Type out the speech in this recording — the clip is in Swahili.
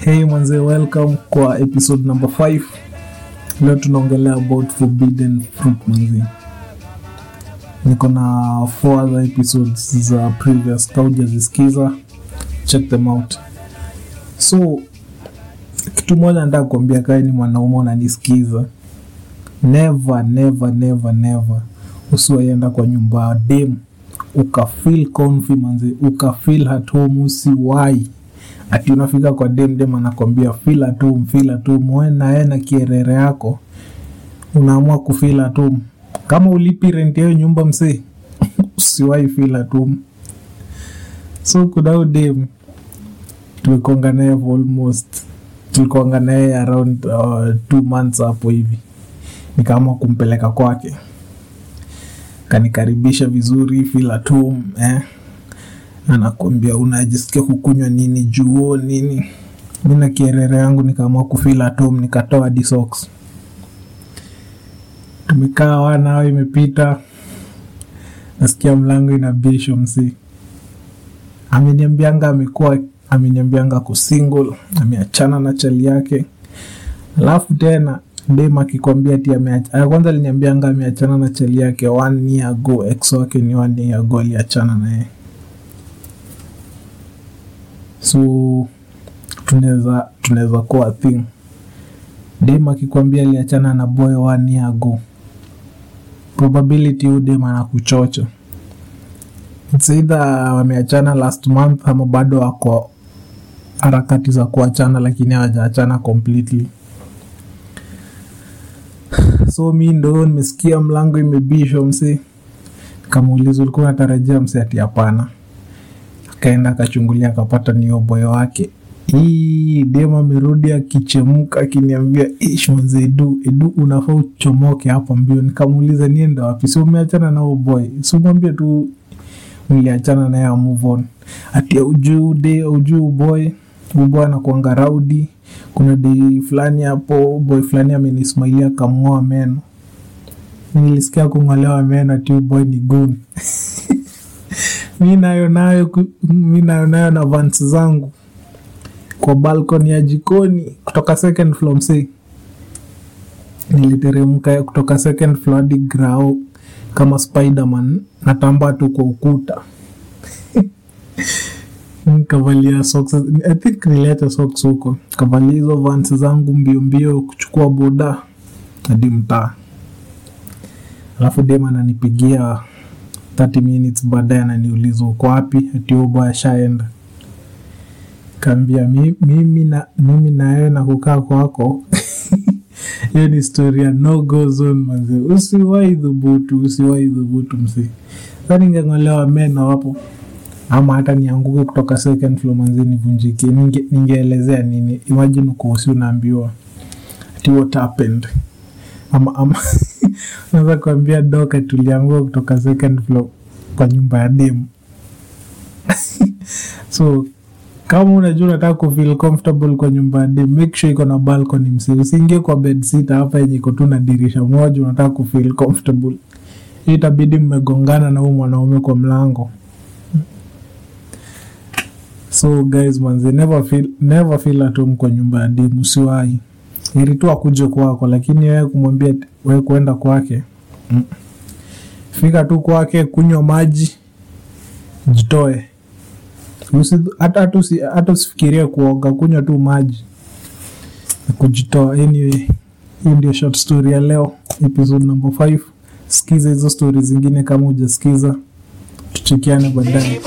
Hey mwanze, welcome kwa episode number 5. Leo tunaongelea about forbidden fruit mwanze. Niko na four other episodes za previous kaujazisikiza, check them out. So kitu moja nataka kuambia kae ni mwanaume unanisikiza, never never never never usiwaienda kwa nyumba ya dem ukafeel comfy manze, ukafeel at home, usiwai ati unafika kwa dem dem anakwambia fila at home, feel at na kierere yako unaamua kufila at. Kama ulipi rent ya nyumba msee, usiwai fila at. So kuna huyu dem tumekonga naye almost tulikonga naye around uh, two months hapo hivi, nikaamua kumpeleka kwake, kanikaribisha vizuri, fila at eh anakwambia unajisikia kukunywa nini? Juo nini? Mi na kierere yangu nikaamua kufil atom nikatoa hadi socks. Tumekaa wanao imepita. Nasikia mlango inabisho msi ameniambianga amekuwa ameniambianga kusingle ameachana na chali yake. Alafu tena dem akikwambia ti kwanza aliniambianga ameachana na chali yake one year ago ex wake ni one year ago aliachana naye so tunaweza tunaweza kuwa thing. Dem akikwambia aliachana na boy one year ago probability dem anakuchocha. It's either wameachana last month ama bado wako harakati za kuachana lakini hawajaachana completely. So mi ndo nimesikia mlango imebishwa mse kamuuliza ulikuwa unatarajia mse ati hapana akaenda akachungulia akapata ni boy wake. Hii dem amerudi akichemka akiniambia ish manze edu edu unafaa uchomoke hapa mbio. Nikamuuliza nienda wapi? Si umeachana na huyo boy si umwambie tu niliachana naye move on. Ati aujuu de aujuu boy uboy anakuanga raudi kuna dei fulani hapo boy fulani amenismailia akamng'oa meno. Nilisikia kung'olewa meno ati uboy ni gun mi nayo nayo mi nayo na vans zangu kwa balkoni ya jikoni kutoka second floor msee. Niliteremka kutoka second floor hadi grao kama spiderman natambaa tu kwa ukuta. Nikavalia socks i think niliacha socks huko. Kavalia hizo vans zangu mbio mbio kuchukua boda hadi mtaa. Alafu dem ananipigia 30 minutes baadaye ananiuliza uko wapi? Ati ubo ashaenda. Kaambia mimi na mimi na wewe na kukaa kwako. Hiyo ni story ya no go zone manze. Usiwai dhubutu usiwai dhubutu msi sa ningeng'olewa meno hapo ama hata nianguke kutoka second floor manze, nivunjike. Ninge- ningeelezea nini? Imagine uko usi unaambiwa ati what happened? Ama ama naweza kuambia doka tuliangua kutoka second floor kwa nyumba ya demu. So kama unajua unataka kufeel comfortable kwa nyumba ya demu make sure iko na balcony msi usiingie kwa bed sita hapa yenye iko tu na dirisha moja unataka kufeel comfortable. Hii itabidi mmegongana na huu mwanaume kwa mlango. So guys manze never feel, never feel at home kwa nyumba ya demu usiwahi. Ili akuje kwako lakini wewe kumwambia ati- kwenda kwake. Mm. fika tu kwake kunywa maji jitoe. Hata hata usi- usifikirie kuoga kunywa tu maji kujitoa. Anyway hii ndio short story ya leo episode number 5 sikiza hizo stori zingine kama hujasikiza. Tuchekiane baadaye